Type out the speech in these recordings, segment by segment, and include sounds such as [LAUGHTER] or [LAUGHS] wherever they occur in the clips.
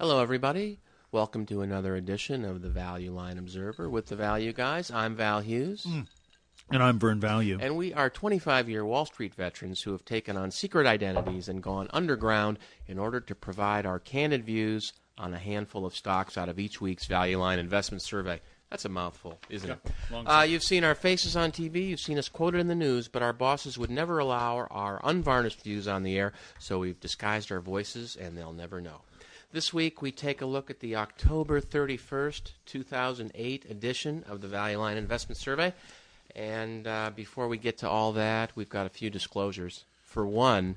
Hello, everybody. Welcome to another edition of the Value Line Observer with the Value Guys. I'm Val Hughes. And I'm Vern Value. And we are 25 year Wall Street veterans who have taken on secret identities and gone underground in order to provide our candid views on a handful of stocks out of each week's Value Line Investment Survey. That's a mouthful, isn't Yeah, it? Uh, you've seen our faces on TV, you've seen us quoted in the news, but our bosses would never allow our unvarnished views on the air, so we've disguised our voices and they'll never know. This week, we take a look at the October 31st, 2008 edition of the Value Line Investment Survey. And uh, before we get to all that, we've got a few disclosures. For one,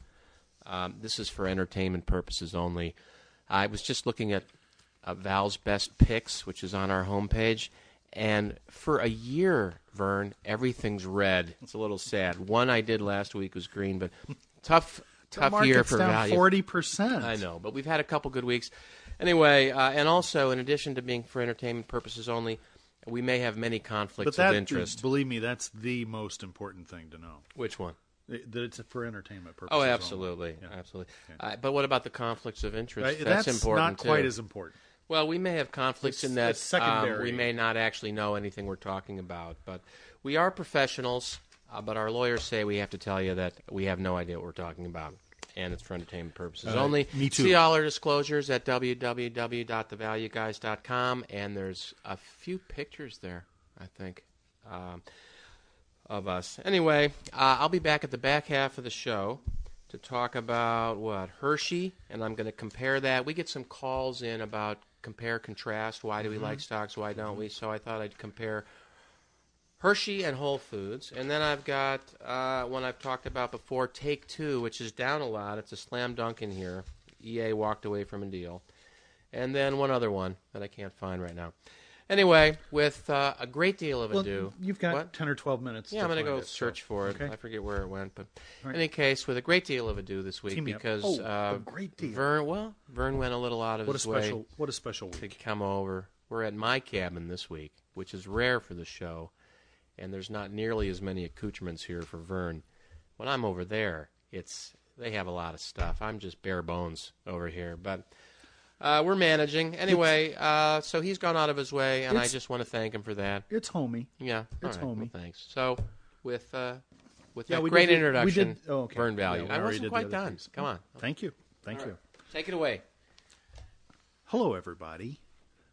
um, this is for entertainment purposes only. I was just looking at uh, Val's Best Picks, which is on our homepage, and for a year, Vern, everything's red. It's a little sad. One I did last week was green, but [LAUGHS] tough, tough market's year for down value. forty percent. I know, but we've had a couple good weeks. Anyway, uh, and also, in addition to being for entertainment purposes only, we may have many conflicts But that, of interest. believe me, that's the most important thing to know. Which one? That it's for entertainment purposes. Oh, absolutely, Yeah. absolutely. Uh, but what about the conflicts of interest? Right, That's, that's important not quite too. as important. Well, we may have conflicts It's- in that secondary. um, we may not actually know anything we're talking about, but we are professionals. Uh, but our lawyers say we have to tell you that we have no idea what we're talking about, and it's for entertainment purposes only. me too. See all our disclosures at www.thevalueguys.com, and there's a few pictures there, I think, um, of us. Anyway, uh, I'll be back at the back half of the show to talk about what Hershey, and I'm going to compare that. We get some calls in about compare contrast. Why do we like stocks? Why don't we? So I thought I'd compare Hershey and Whole Foods, and then I've got uh, one I've talked about before, Take Two, which is down a lot. It's a slam dunk in here. EA walked away from a deal, and then one other one that I can't find right now. Anyway, with uh, a great deal of Well, ado, you've got What? ten or twelve minutes. yeah, to I'm going to go it, so- search for it. Okay. I forget where it went, but Right. in any case, with a great deal of ado this week Team because Oh, uh, a great deal. Vern, well, Vern went a little out of What a his way special! What a special to come over. We're at my cabin this week, which is rare for the show, and there's not nearly as many accoutrements here for Vern. When I'm over there, it's they have a lot of stuff. I'm just bare bones over here, but. Uh, we're managing anyway, uh, so he's gone out of his way, and I It's- just want to thank him for that. It's homey. Yeah, It's right, homey. well, thanks. So, with uh, with Yeah, that we great did we introduction, did- oh, okay. Vern Value. Yeah, we I already wasn't did the quite other done. things. Come on, Thank you. Thank you. take it away. Hello, everybody.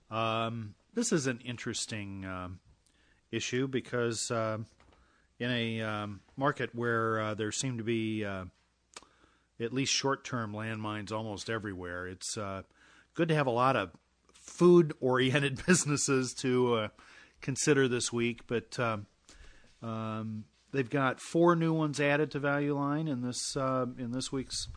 Um, this is an interesting um, issue because um, in a um, market where uh, there seem to be uh, at least short-term landmines almost everywhere, it's uh, good to have a lot of food-oriented [LAUGHS] businesses to uh, consider this week. But um, um, they've got four new ones added to Value Line in this uh, in this week's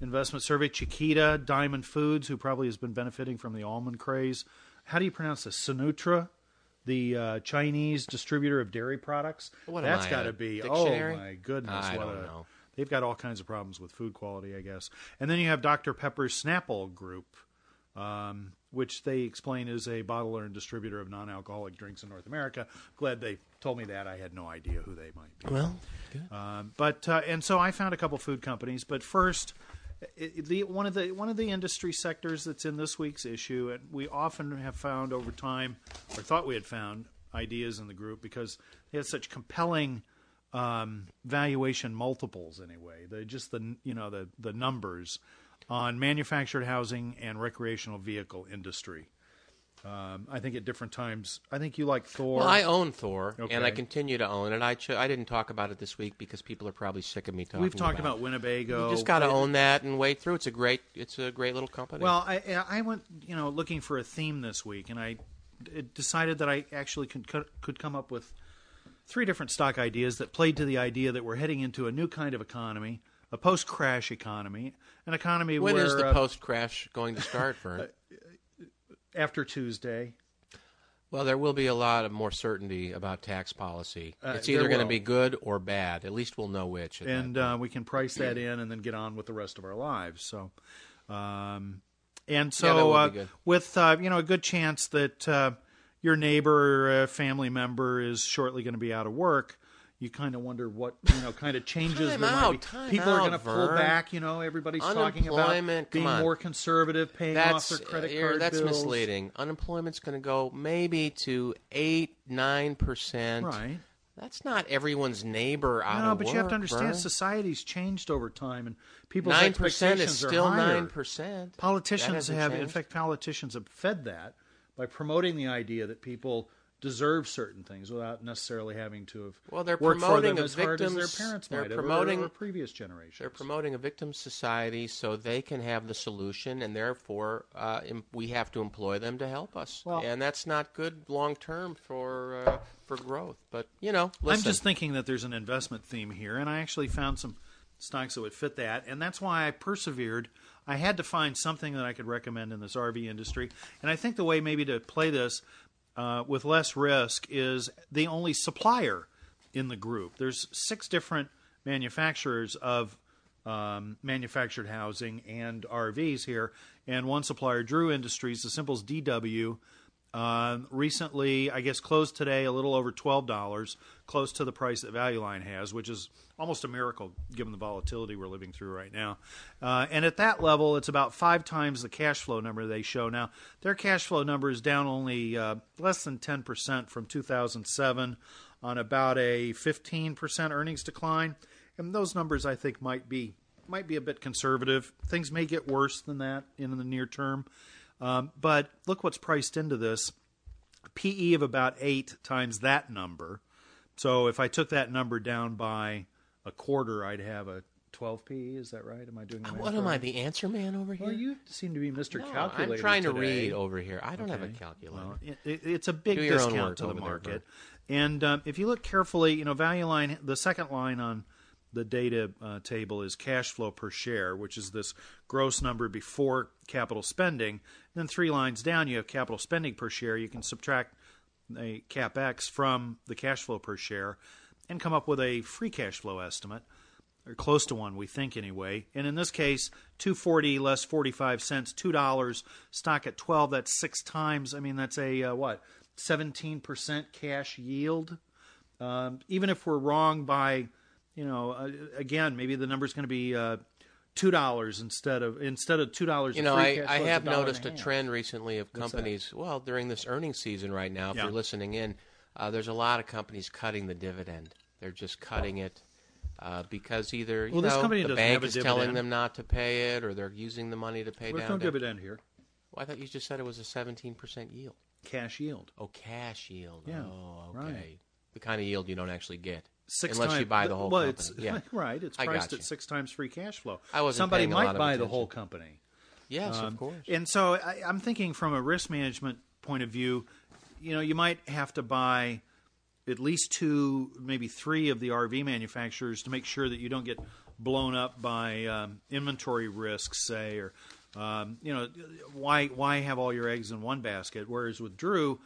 investment survey. Chiquita, Diamond Foods, who probably has been benefiting from the almond craze. How do you pronounce this? Synutra, the uh, Chinese distributor of dairy products. What am That's I, got to be. dictionary? Oh my goodness! I what don't a, know. They've got all kinds of problems with food quality, I guess. And then you have Dr Pepper's Snapple Group, um, which they explain is a bottler and distributor of non-alcoholic drinks in North America. Glad they told me that. I had no idea who they might be. Well, Um, but uh, and so I found a couple food companies. But first, it, the one of the one of the industry sectors that's in this week's issue, and we often have found over time, or thought we had found ideas in the group because they had such compelling um, valuation multiples. Anyway, the just the you know the the numbers on manufactured housing and recreational vehicle industry. Um, I think at different times, I think you like Thor. well, I own Thor, and I continue to own it. I I didn't talk about it this week because people are probably sick of me talking. We've talked about, about Winnebago. You just got to own that and wade through. It's a great, it's a great little company. Well, I I went you know looking for a theme this week, and I decided that I actually could could come up with three different stock ideas that played to the idea that we're heading into a new kind of economy, a post-crash economy, an economy when where is the uh, post crash going to start, Vern? [LAUGHS] after Tuesday. Well, there will be a lot of more certainty about tax policy. Uh, it's either going to be good or bad. At least we'll know which. and uh, we can price that in and then get on with the rest of our lives. So, um, and so will uh, with uh, you know a good chance that uh, your neighbor or family member is shortly going to be out of work, you kind of wonder what you know kind of changes Time there might be. time People are going to pull back. You know, everybody's talking about being on. more conservative, paying off their uh, credit you're- card that's bills. misleading. Unemployment's going to go maybe to eight, nine percent. Right. That's not everyone's neighbor out No, but work. you have to understand Vern. society's changed over time, and people's Nine percent is expectations are still nine percent. Politicians have, in fact, politicians have fed that by promoting the idea that people deserve certain things without necessarily having to have Well, they're worked for promoting them a as hard as victims- their parents they're might have, or- promoting- or, previous generations. They're promoting a victim society so they can have the solution, and therefore uh, em- we have to employ them to help us. Well- and that's not good long term for uh, for growth. But you know, listen, I'm just thinking that there's an investment theme here, and I actually found some stocks that would fit that, and that's why I persevered. I had to find something that I could recommend in this RV industry, and I think the way maybe to play this uh, with less risk is the only supplier in the group. There's six different manufacturers of um, manufactured housing and RVs here, and one supplier, Drew Industries, the symbol is DW. Um, recently, I guess closed today a little over twelve dollars, close to the price that Value Line has, which is almost a miracle given the volatility we're living through right now. Uh, and at that level, it's about five times the cash flow number they show now. Their cash flow number is down only uh, less than ten percent from 2007, on about a 15 percent earnings decline. And those numbers, I think, might be might be a bit conservative. Things may get worse than that in the near term. Um, but look what's priced into this PE of about eight times that number. So if I took that number down by a quarter, I'd have a 12 PE. Is that right? Am I doing the what am I, the answer man over here? Well, you seem to be Mr. No, Calculator. I'm trying to read over here. I don't have a Okay. calculator. Well, it, it- it's a big Do your own discount to the over there, market. and um, if you look carefully, you know, value line, the second line on the data uh, table is cash flow per share, which is this gross number before capital spending. Then three lines down, you have capital spending per share. You can subtract a capex from the cash flow per share and come up with a free cash flow estimate or close to one, we think anyway. And in this case, two forty less forty five cents, two dollars. Stock at twelve. That's six times. I mean, that's a uh, what seventeen percent cash yield. Um, even if we're wrong by, you know, uh, again, maybe the number's going to be uh, two dollars instead of instead of two dollars. You know, I, I have noticed a trend recently of companies. Well, during this earnings season right now, if Yeah. you're listening in, uh, there's a lot of companies cutting the dividend. They're just cutting it uh, because either you Well, know the bank a is telling them not to pay it, or they're using the money to pay There's down. no debt. dividend here. Well, I thought you just said it was a 17% yield. Cash yield. Oh, cash yield. Yeah, Oh, okay. right. The kind of yield you don't actually get Six unless times, you buy the whole well, company. It's, yeah. right. It's priced at six times free cash flow. I wasn't Somebody paying a lot might buy the whole company. Yes, Um, of course. And so I, I'm thinking from a risk management point of view, you know, you might have to buy at least two, maybe three of the RV manufacturers to make sure that you don't get blown up by um, inventory risks, say, or um, you know, why why have all your eggs in one basket? Whereas with Drew,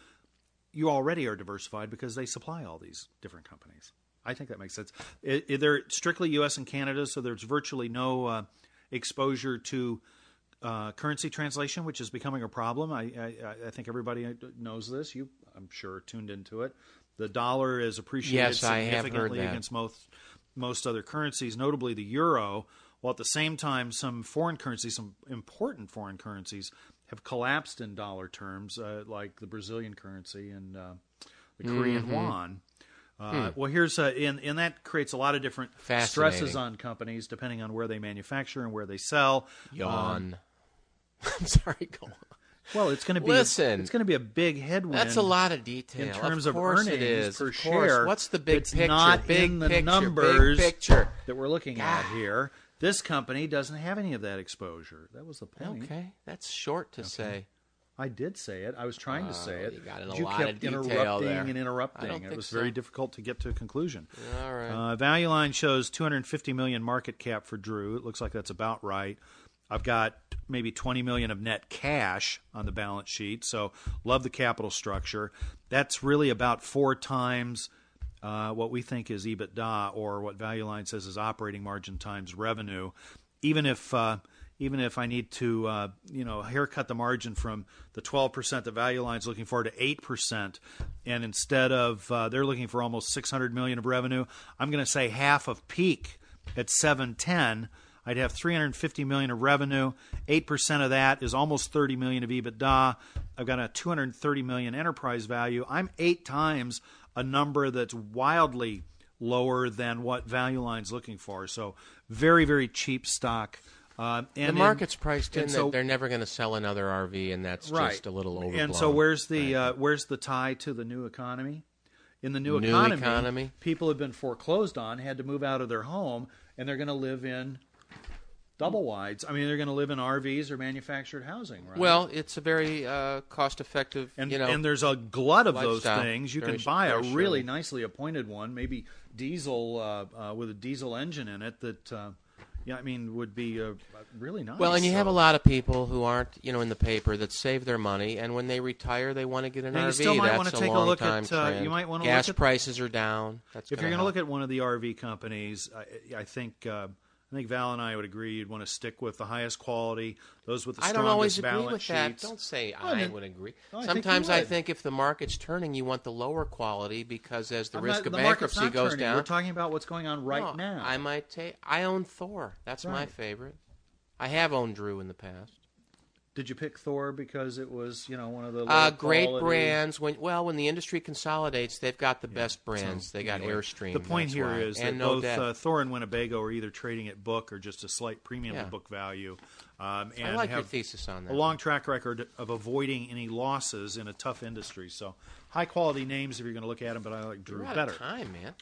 you already are diversified because they supply all these different companies. I think that makes sense. It, it- they're strictly U.S. and Canada, so there's virtually no uh, exposure to uh, currency translation, which is becoming a problem. I, I, I think everybody knows this. You, I'm sure, tuned into it. The dollar is appreciated Yes, I have heard significantly against most most other currencies, notably the euro. While at the same time, some foreign currencies, some important foreign currencies, have collapsed in dollar terms, uh, like the Brazilian currency and uh, the Korean Mm-hmm. won. Uh, Hmm. Well, here's uh, and, and that creates a lot of different stresses on companies depending on where they manufacture and where they sell. Yawn. [LAUGHS] I'm sorry. Go on. Well, it's going to be Listen. it's going to be a big headwind. That's a lot of detail. in terms of of earnings it is. per share. What's the big It's picture? not big in the picture. numbers Big picture. that we're looking at here. This company doesn't have any of that exposure. That was the point. Okay, that's short to say. I did say it. I was trying to say Oh, it. you got in a lot kept of detail interrupting there. and I interrupting. It think was so. very difficult to get to a conclusion. All right. Uh, Value Line shows 250 million market cap for Drew. It looks like that's about right. I've got maybe 20 million of net cash on the balance sheet, so love the capital structure. That's really about four times uh, what we think is EBITDA, or what Value Line says is operating margin times revenue. Even if uh, even if I need to, uh, you know, haircut the margin from the 12% that Value Line's looking for to 8%, and instead of uh, they're looking for almost 600 million of revenue, I'm going to say half of peak at 710. I'd have 350 million of revenue. 8% of that is almost 30 million of EBITDA. I've got a 230 million enterprise value. I'm eight times a number that's wildly lower than what Value Line's looking for. So very, very cheap stock. Uh, and the market's in, priced in so, that they're never going to sell another RV, and that's right. just a little overblown. And so, where's the right. uh, where's the tie to the new economy? In the new, New economy, economy? people have been foreclosed on, had to move out of their home, and they're going to live in double wides. I mean, they're going to live in RVs or manufactured housing, right? Well, it's a very uh, cost-effective, and, you know. and there's a glut of those things. You Very can buy a really surely. nicely appointed one, maybe diesel uh, uh, with a diesel engine in it. That uh, yeah, I mean, would be uh, really nice. well, and you have a lot of people who aren't, you know, in the paper that save their money, and when they retire, they want to get an Now, you RV. still might That's wanna take a long look at, uh, you might wanna Gas look at- prices are down. That's if you're going going to look at one of the RV companies, I, I think uh, I think Val and I would agree you'd want to stick with the highest quality, those with the I strongest don't always agree balance with that. sheets. Don't say I then- would agree. I think you Sometimes I would. think if the market's turning, you want the lower quality because as the I'm risk not- of the market's bankruptcy not goes turning. down, We're talking about what's going on right No, now. I might take. I own Thor. That's my Right. favorite. I have owned Drew in the past. Did you pick Thor because it was you know one of the Uh, great quality- brands. When well, when the industry consolidates, they've got the best brands. they got Anyway, Airstream. The point here why. is that no both uh, Thor and Winnebago are either trading at book or just a slight premium Yeah. to book value. Um, and I like your thesis on that. a long track record of avoiding any losses in a tough industry. So high quality names if you're going to look at them, but I like Drew You're better. time, man.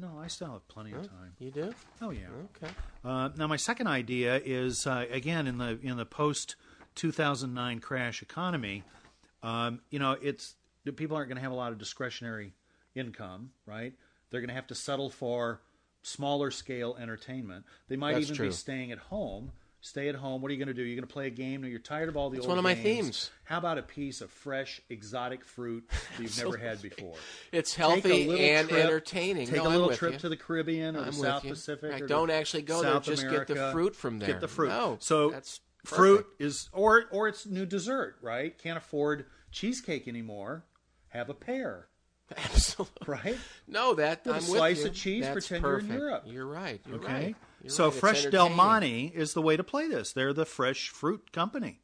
No, I still have plenty of time. You do? Oh yeah. Okay. Uh, now, my second idea is uh, again in the in the post 2009 crash economy. Um, you know, it's people aren't going to have a lot of discretionary income, right? They're going to have to settle for smaller scale entertainment. They might That's even true. be staying at home. Stay at home. What are you going to do? You're going to play a game. You're tired of all the old one of my games. themes. How about a piece of fresh exotic fruit that [LAUGHS] you've never had before? It's healthy and trip- entertaining. Take No, a little trip you. to the Caribbean or I'm the South you. Pacific. Or don't actually go there, South just get the fruit from there. Get the fruit. No, so that's fruit perfect. is or or it's new dessert, right? Can't afford cheesecake anymore. Have a pear, Absolutely. right? No, that With a I'm slice of cheese, That's pretend you're in. Europe. You're right. You're Okay. right. You're so right. Fresh Del. Monte is the way to play this. They're the fresh fruit company,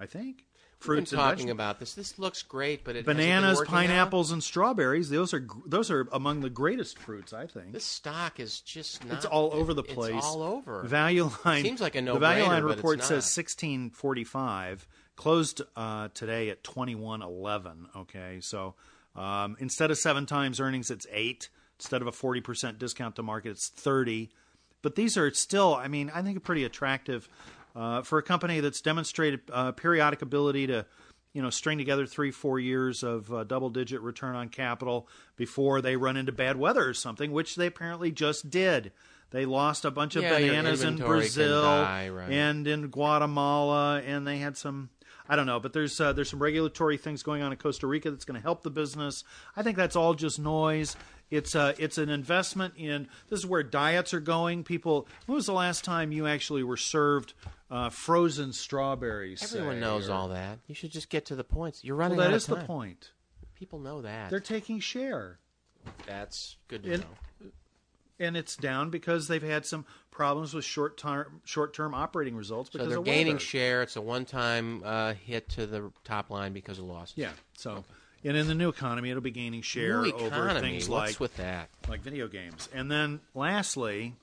I think. We've been Fruits talking about this. This looks great, but it Bananas, working out? pineapples, and strawberries. Those are those are among the greatest fruits, I think. This stock is just not. It's all over the it's place. all over. Value line Seems like a The value line it's report says sixteen forty five. Closed uh, today at twenty one eleven. Okay, so um, instead of seven times earnings, it's eight. Instead of a forty percent discount to market, it's thirty. But these are still, I mean, I think pretty attractive uh, for a company that's demonstrated uh, periodic ability to you know, string together three, four years of uh, double digit return on capital before they run into bad weather or something, which they apparently just did. They lost a bunch of Yeah, bananas in Brazil die, right. and in Guatemala, and they had some. I don't know, but there's uh, there's some regulatory things going on in Costa Rica that's going to help the business. I think that's all just noise. It's uh, it's an investment in. This is where diets are going. People, when was the last time you actually were served uh, frozen strawberries? Everyone say, knows or- all that. You should just get to the points. You're Well, running that out is the point. People know that. They're taking share, That's good to And- know. And it's down because they've had some problems with short term short term operating results So they're gaining weather. share. It's a one-time uh, hit to the top line because of losses. Yeah. So, and in the new economy, it'll be gaining share New over economy. things What's like with that? like video games. And then lastly,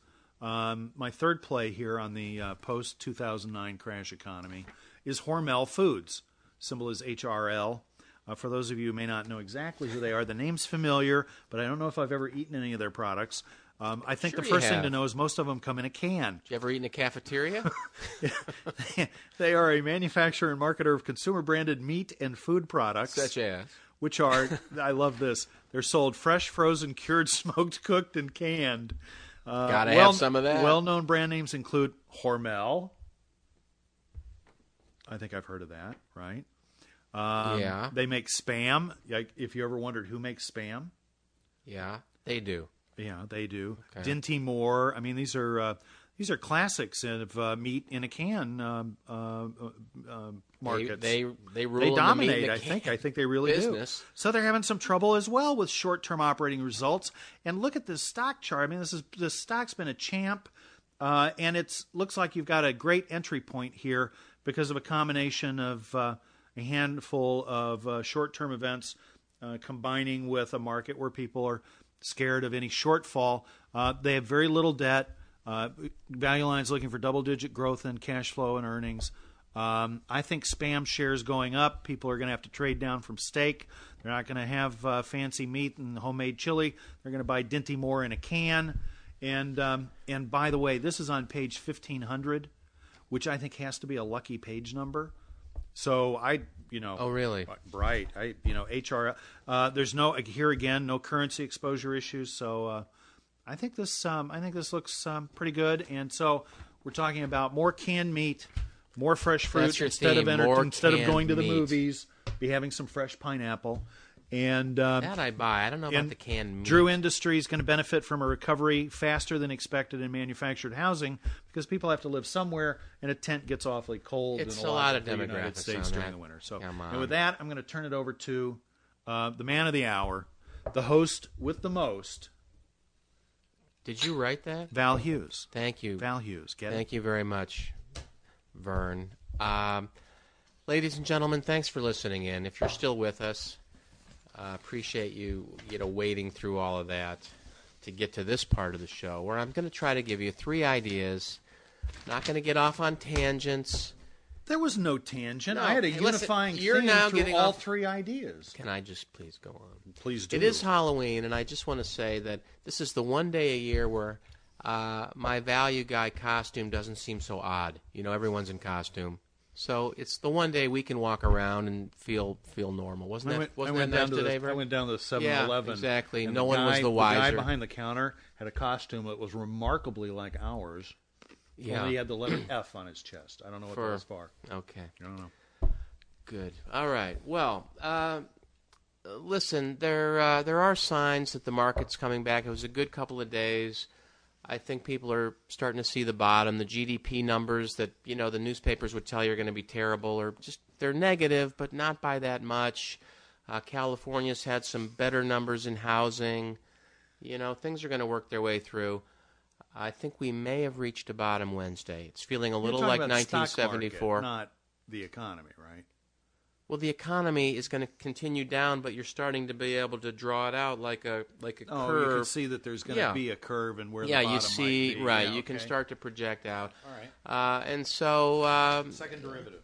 um, my third play here on the uh, post 2009 crash economy is Hormel Foods. Symbol is HRL. Uh, for those of you who may not know exactly who they are, the name's familiar, but I don't know if I've ever eaten any of their products. Um, I think Sure the first thing to know is most of them come in a can. Did you ever eat in a cafeteria? [LAUGHS] they are a manufacturer and marketer of consumer branded meat and food products. Such as. which are I love this. They're sold fresh, frozen, cured, [LAUGHS] smoked, cooked, and canned. Uh, Gotta have some of that. Well-known brand names include Hormel. I think I've heard of that, right? Um, Yeah. They make spam. Like, if you ever wondered who makes spam, Yeah, they do. Yeah, they do. Okay. Dinty Moore. I mean, these are uh, these are classics of uh, meat in a can uh, uh, uh, markets. They they, they rule They in the dominate. I think. I think they really business. do. So they're having some trouble as well with short-term operating results. And look at this stock chart. I mean, this is this stock's been a champ, uh, and it's looks like you've got a great entry point here because of a combination of uh, a handful of uh, short-term events uh, combining with a market where people are scared of any shortfall. Uh, they have very little debt. Uh, Value Line's looking for double-digit growth in cash flow and earnings. Um, I think spam shares going up. People are going to have to trade down from steak. They're not going to have uh, fancy meat and homemade chili. They're going to buy Dinty Moore in a can. And um, and by the way, this is on page fifteen hundred, which I think has to be a lucky page number. So I, you know, Oh, really? Bright. I, you know, HR. Uh, there's no here again, no currency exposure issues. So uh, I think this, um, I think this looks um, pretty good. And so we're talking about more canned meat, more fresh fruit instead of theme, enter- instead of going to the meat. movies, be having some fresh pineapple. And um, That I buy. I don't know about the canned meat. Drew Industries is going to benefit from a recovery faster than expected in manufactured housing because people have to live somewhere, and a tent gets awfully cold. It's in a lot of the United demographics States on during that. the winter. So, Come and with that, I'm going to turn it over to uh, the man of the hour, the host with the most, Did you write that? Val Hughes. Thank you. Val Hughes, get Thank you very much, Vern. Um, ladies and gentlemen, thanks for listening in. If you're still with us, uh, appreciate you, you know, waiting through all of that to get to this part of the show, where I'm going to try to give you three ideas. Not going to get off on tangents. There was no tangent. No, I had a hey, listen, unifying you're theme now through getting all off- three ideas. Can I just please go on? Please do. It is Halloween, and I just want to say that this is the one day a year where uh, my value guy costume doesn't seem so odd. You know, everyone's in costume, so it's the one day we can walk around and feel feel normal. Wasn't I that went, wasn't I went that down nice to today, the, I went down to the Yeah, 7-Eleven. exactly. No one was guy- the The guy wiser. behind the counter had a costume that was remarkably like ours. Yeah. Only he had the letter [CLEARS THROAT] F on his chest. I don't know what For- that was for. Okay. I don't know. Good. All right. Well, uh, listen, there uh, there are signs that the market's coming back. It was a good couple of days. I think people are starting to see the bottom. The GDP numbers that you know the newspapers would tell you are going to be terrible, or just they're negative, but not by that much. Uh, California's had some better numbers in housing. You know, things are going to work their way through. I think we may have reached a bottom Wednesday. It's feeling a little like about the stock 1974. market, not the economy, right? Well, the economy is going to continue down, but you're starting to be able to draw it out like a like a Oh, curve. you can see that there's going to Yeah. be a curve and where yeah, the bottom you see, might be. right? Yeah, You can start to project out, All right. uh, and so um, Second derivative.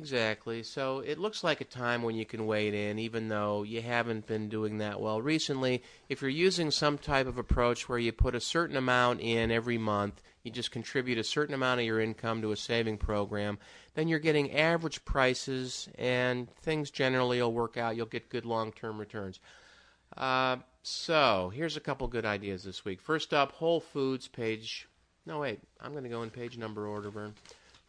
Exactly. So it looks like a time when you can wade in, even though you haven't been doing that well recently. If you're using some type of approach where you put a certain amount in every month, you just contribute a certain amount of your income to a saving program, then you're getting average prices, and things generally will work out. You'll get good long-term returns. Uh, so here's a couple good ideas this week. First up, Whole Foods page. No, wait, I'm going to go in page number order, Vern.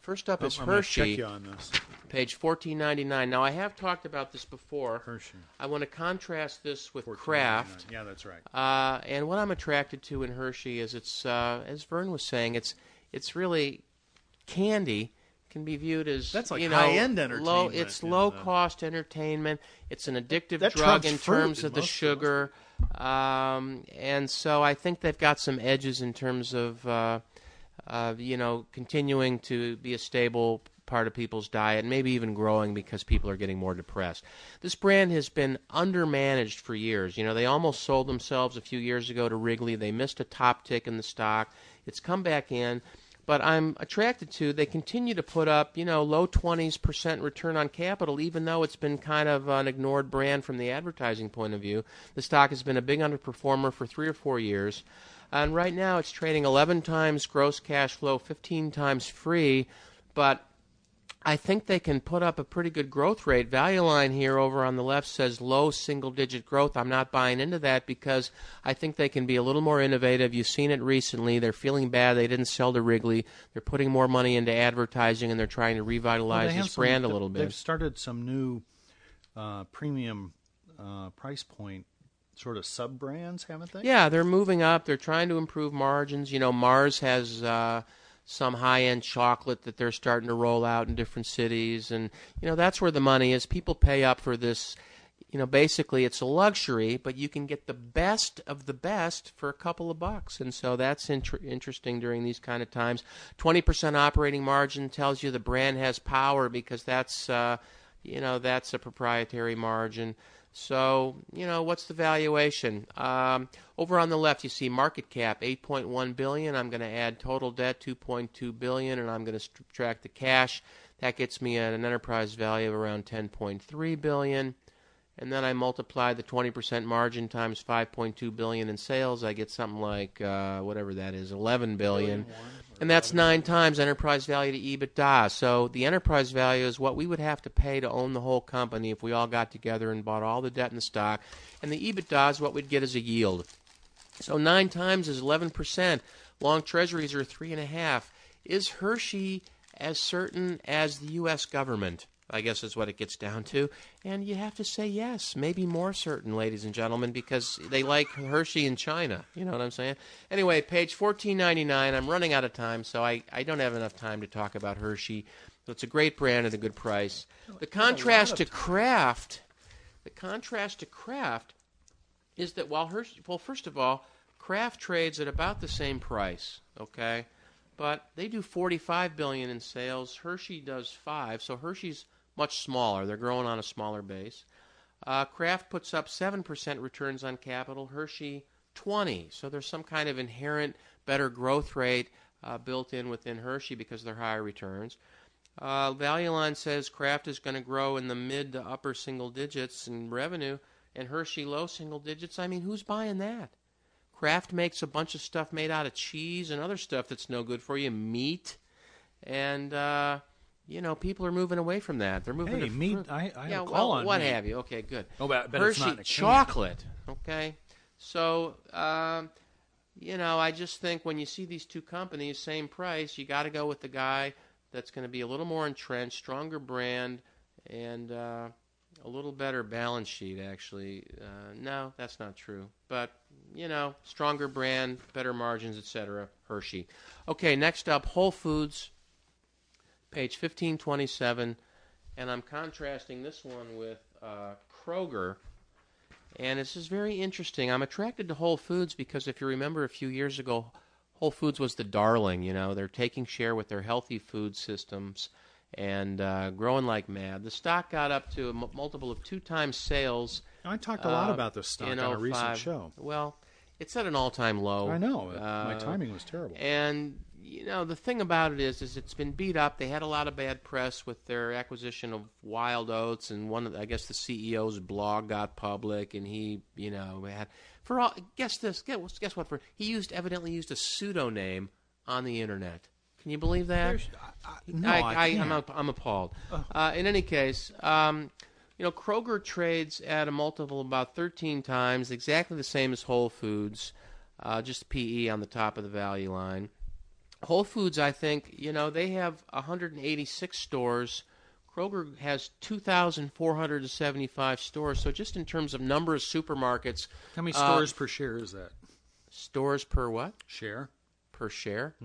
First up is I'm Hershey, you on this. page 1499. Now I have talked about this before. Hershey. I want to contrast this with 14.99. Kraft. Yeah, that's right. Uh, and what I'm attracted to in Hershey is it's, uh, as Vern was saying, it's it's really candy can be viewed as That's like you know, high-end entertainment. Low, it's low the- cost entertainment. It's an addictive That drug in terms in of the sugar, um, and so I think they've got some edges in terms of uh, uh, you know continuing to be a stable part of people's diet, maybe even growing because people are getting more depressed. This brand has been undermanaged for years. You know, they almost sold themselves a few years ago to Wrigley. They missed a top tick in the stock. It's come back in. But I'm attracted to they continue to put up, you know, low 20s percent return on capital, even though it's been kind of an ignored brand from the advertising point of view. The stock has been a big underperformer for three or four years. And right now it's trading 11 times gross cash flow, 15 times free. But I think they can put up a pretty good growth rate. Value line here over on the left says low single digit growth. I'm not buying into that because I think they can be a little more innovative. You've seen it recently. They're feeling bad. They didn't sell to Wrigley. They're putting more money into advertising and they're trying to revitalize have this some- brand a little bit. They've started some new uh, premium uh, price point sort of sub brands, haven't they? Yeah, they're moving up. They're trying to improve margins. You know, Mars has uh, some high-end chocolate that they're starting to roll out in different cities, and you know that's where the money is. People pay up for this. You know, basically, it's a luxury, but you can get the best of the best for a couple of bucks, and so that's inter- interesting during these kind of times. Twenty percent operating margin tells you the brand has power because that's uh, you know that's a proprietary margin. So, you know, what's the valuation? Um, over on the left, you see market cap 8.1 billion. I'm going to add total debt 2.2 billion, and I'm going to subtract the cash. That gets me at an enterprise value of around 10.3 billion. And then I multiply the 20% margin times 5.2 billion in sales. I get something like uh, whatever that is, 11 billion. And that's nine times enterprise value to EBITDA. So the enterprise value is what we would have to pay to own the whole company if we all got together and bought all the debt and the stock. And the EBITDA is what we'd get as a yield. So nine times is 11%. Long treasuries are three and a half. Is Hershey as certain as the U.S. government? I guess is what it gets down to. And you have to say yes, maybe more certain, ladies and gentlemen, because they like Hershey in China. You know what I'm saying? Anyway, page 1499. I'm running out of time, so I, I don't have enough time to talk about Hershey. So it's a great brand at a good price. The contrast to Kraft, the contrast to Kraft is that while Hershey, well, first of all, Kraft trades at about the same price, okay? But they do 45 billion in sales. Hershey does 5, so Hershey's much smaller. They're growing on a smaller base. Uh, Kraft puts up 7% returns on capital, Hershey 20. So there's some kind of inherent better growth rate uh, built in within Hershey because of their higher returns. Uh, Valueline says Kraft is going to grow in the mid to upper single digits in revenue, and Hershey low single digits. I mean, who's buying that? Kraft makes a bunch of stuff made out of cheese and other stuff that's no good for you, meat, and uh, you know, people are moving away from that. They're moving Hey, to meat. fruit. I, I yeah, well, on what have you? Okay, good. Oh, but it's Hershey not in a can. chocolate. Okay, so um, you know, I just think when you see these two companies, same price, you got to go with the guy that's going to be a little more entrenched, stronger brand, and uh, a little better balance sheet. Actually, uh, no, that's not true. But you know, stronger brand, better margins, etc. Hershey. Okay, next up, Whole Foods, page fifteen twenty-seven, and I'm contrasting this one with uh, Kroger. And this is very interesting. I'm attracted to Whole Foods because if you remember a few years ago, Whole Foods was the darling. You know, they're taking share with their healthy food systems and uh, growing like mad. The stock got up to a m- multiple of two times sales. I talked a lot uh, about this stock on a recent show. Well, it's at an all-time low. I know. my Uh, timing was terrible. And you know the thing about it is, is it's been beat up. They had a lot of bad press with their acquisition of Wild Oats, and one of the, I guess the CEO's blog got public, and he you know had for all guess this guess, guess what for he used evidently used a pseudonym on the internet. Can you believe that? I, I, no, I, am. I'm appalled. Uh, in any case, um, you know, Kroger trades at a multiple about 13 times, exactly the same as Whole Foods, uh, just PE on the top of the value line. Whole Foods, I think, you know, they have 186 stores. Kroger has 2,475 stores. So just in terms of number of supermarkets, How many uh, stores per share is that? stores per what? Share? per share.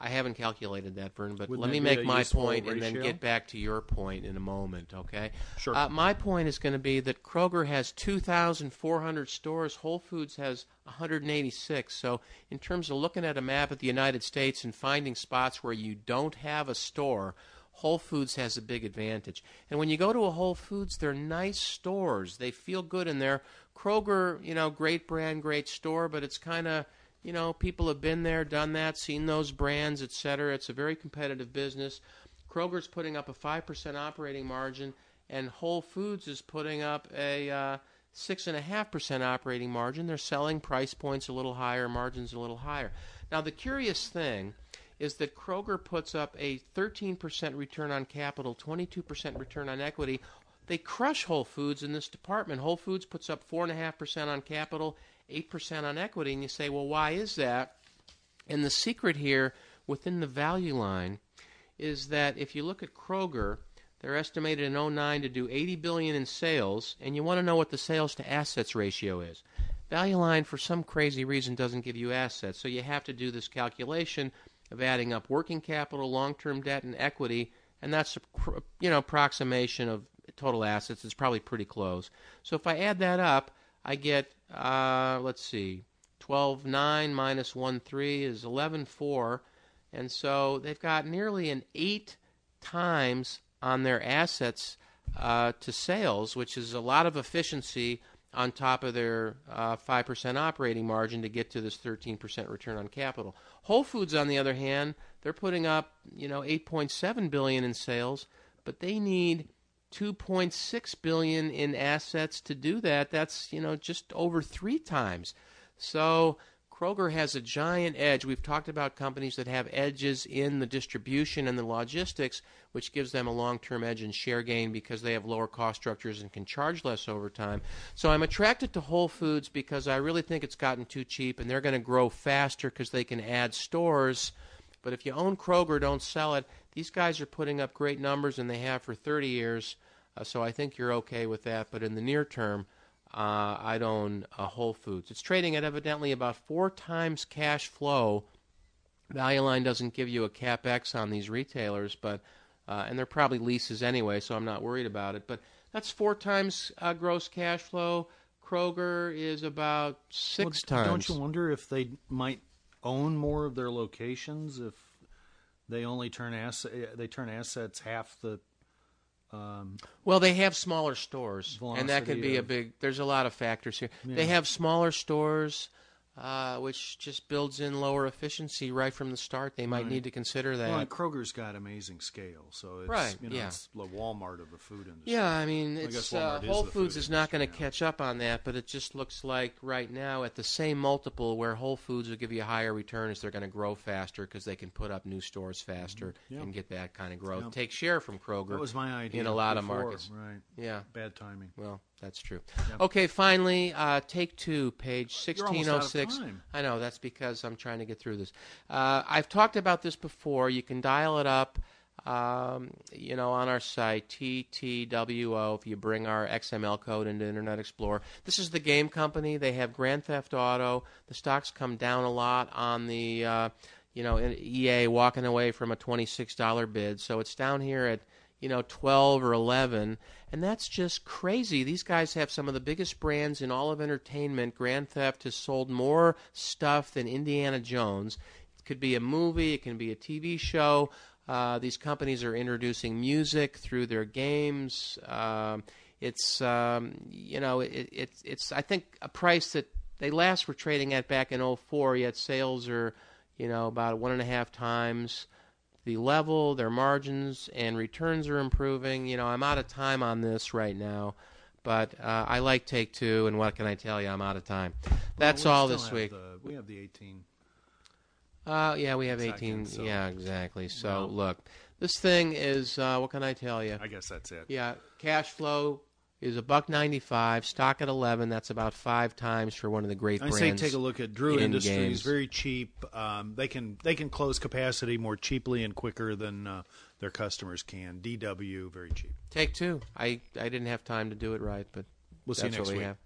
I haven't calculated that, Vern, but Wouldn't let me make my point and then get back to your point in a moment, okay? Sure. Uh, my point is going to be that Kroger has 2,400 stores, Whole Foods has 186. So, in terms of looking at a map of the United States and finding spots where you don't have a store, Whole Foods has a big advantage. And when you go to a Whole Foods, they're nice stores. They feel good in there. Kroger, you know, great brand, great store, but it's kind of you know, people have been there, done that, seen those brands, et cetera. It's a very competitive business. Kroger's putting up a 5% operating margin, and Whole Foods is putting up a uh, 6.5% operating margin. They're selling price points a little higher, margins a little higher. Now, the curious thing is that Kroger puts up a 13% return on capital, 22% return on equity. They crush Whole Foods in this department. Whole Foods puts up 4.5% on capital, 8% on equity. And you say, well, why is that? And the secret here within the value line is that if you look at Kroger, they're estimated in 09 to do 80 billion in sales, and you want to know what the sales to assets ratio is. Value line, for some crazy reason, doesn't give you assets, so you have to do this calculation. of adding up working capital, long-term debt, and equity, and that's a you know approximation of total assets. It's probably pretty close. So if I add that up, I get uh, let's see, twelve nine minus one three is eleven four, and so they've got nearly an eight times on their assets uh, to sales, which is a lot of efficiency on top of their uh, 5% operating margin to get to this 13% return on capital. Whole Foods, on the other hand, they're putting up, you know, 8.7 billion in sales, but they need 2.6 billion in assets to do that. That's, you know, just over 3 times. So, Kroger has a giant edge. We've talked about companies that have edges in the distribution and the logistics, which gives them a long term edge in share gain because they have lower cost structures and can charge less over time. So I'm attracted to Whole Foods because I really think it's gotten too cheap and they're going to grow faster because they can add stores. But if you own Kroger, don't sell it. These guys are putting up great numbers and they have for 30 years. Uh, so I think you're okay with that. But in the near term, uh, I'd own uh, Whole Foods. It's trading at evidently about four times cash flow. Value Line doesn't give you a capex on these retailers, but uh, and they're probably leases anyway, so I'm not worried about it. But that's four times uh, gross cash flow. Kroger is about six well, times. Don't you wonder if they might own more of their locations if they only turn ass they turn assets half the um, well, they have smaller stores, and that could be of, a big. There's a lot of factors here. Yeah. They have smaller stores, uh, which just builds in lower efficiency right from the start. They might right. need to consider that. Well, Kroger's got amazing scale, so it's right, you know, yeah. it's the Walmart of the food industry. Yeah, I mean, it's uh, Whole Foods is not going to catch up on that, but it just looks like right now at the same multiple where Whole Foods will give you a higher return is they're going to grow faster because they can put up new stores faster Mm-hmm. Yeah. and get that kind of growth. Yeah. Take share from Kroger. That was my idea in a lot before, of markets. Right. Yeah. Bad timing. Well, that's true. Yeah. Okay, finally, uh, take two, page You're out of 1606. time. I know, that's because I'm trying to get through this. Uh, I've talked about this before. You can dial it up, um, you know, on our site, TTWO, if you bring our XML code into Internet Explorer. This is the game company. They have Grand Theft Auto. The stocks come down a lot on the, uh, you know, EA walking away from a $26 bid. So it's down here at you know, 12 or 11. And that's just crazy. These guys have some of the biggest brands in all of entertainment. Grand Theft has sold more stuff than Indiana Jones. It could be a movie, it can be a TV show. Uh, these companies are introducing music through their games. Um, it's, um, you know, it, it, it's, I think, a price that they last were trading at back in 04, yet sales are, you know, about one and a half times the level, their margins and returns are improving. You know, I'm out of time on this right now, but uh, I like Take Two, and what can I tell you? I'm out of time. That's Well, we all this week. The, we have the 18. Uh, yeah, we have 18. Seconds, so- Yeah, exactly. So Well- look, this thing is uh, what can I tell you? I guess that's it. Yeah, cash flow is a buck 95. Stock at 11. That's about five times for one of the great I brands. say take a look at Drew in Industries. games. Very cheap. Um, they can they can close capacity more cheaply and quicker than uh, their customers can. DW very cheap. Take two. I I didn't have time to do it right, but We'll see you next we week. have.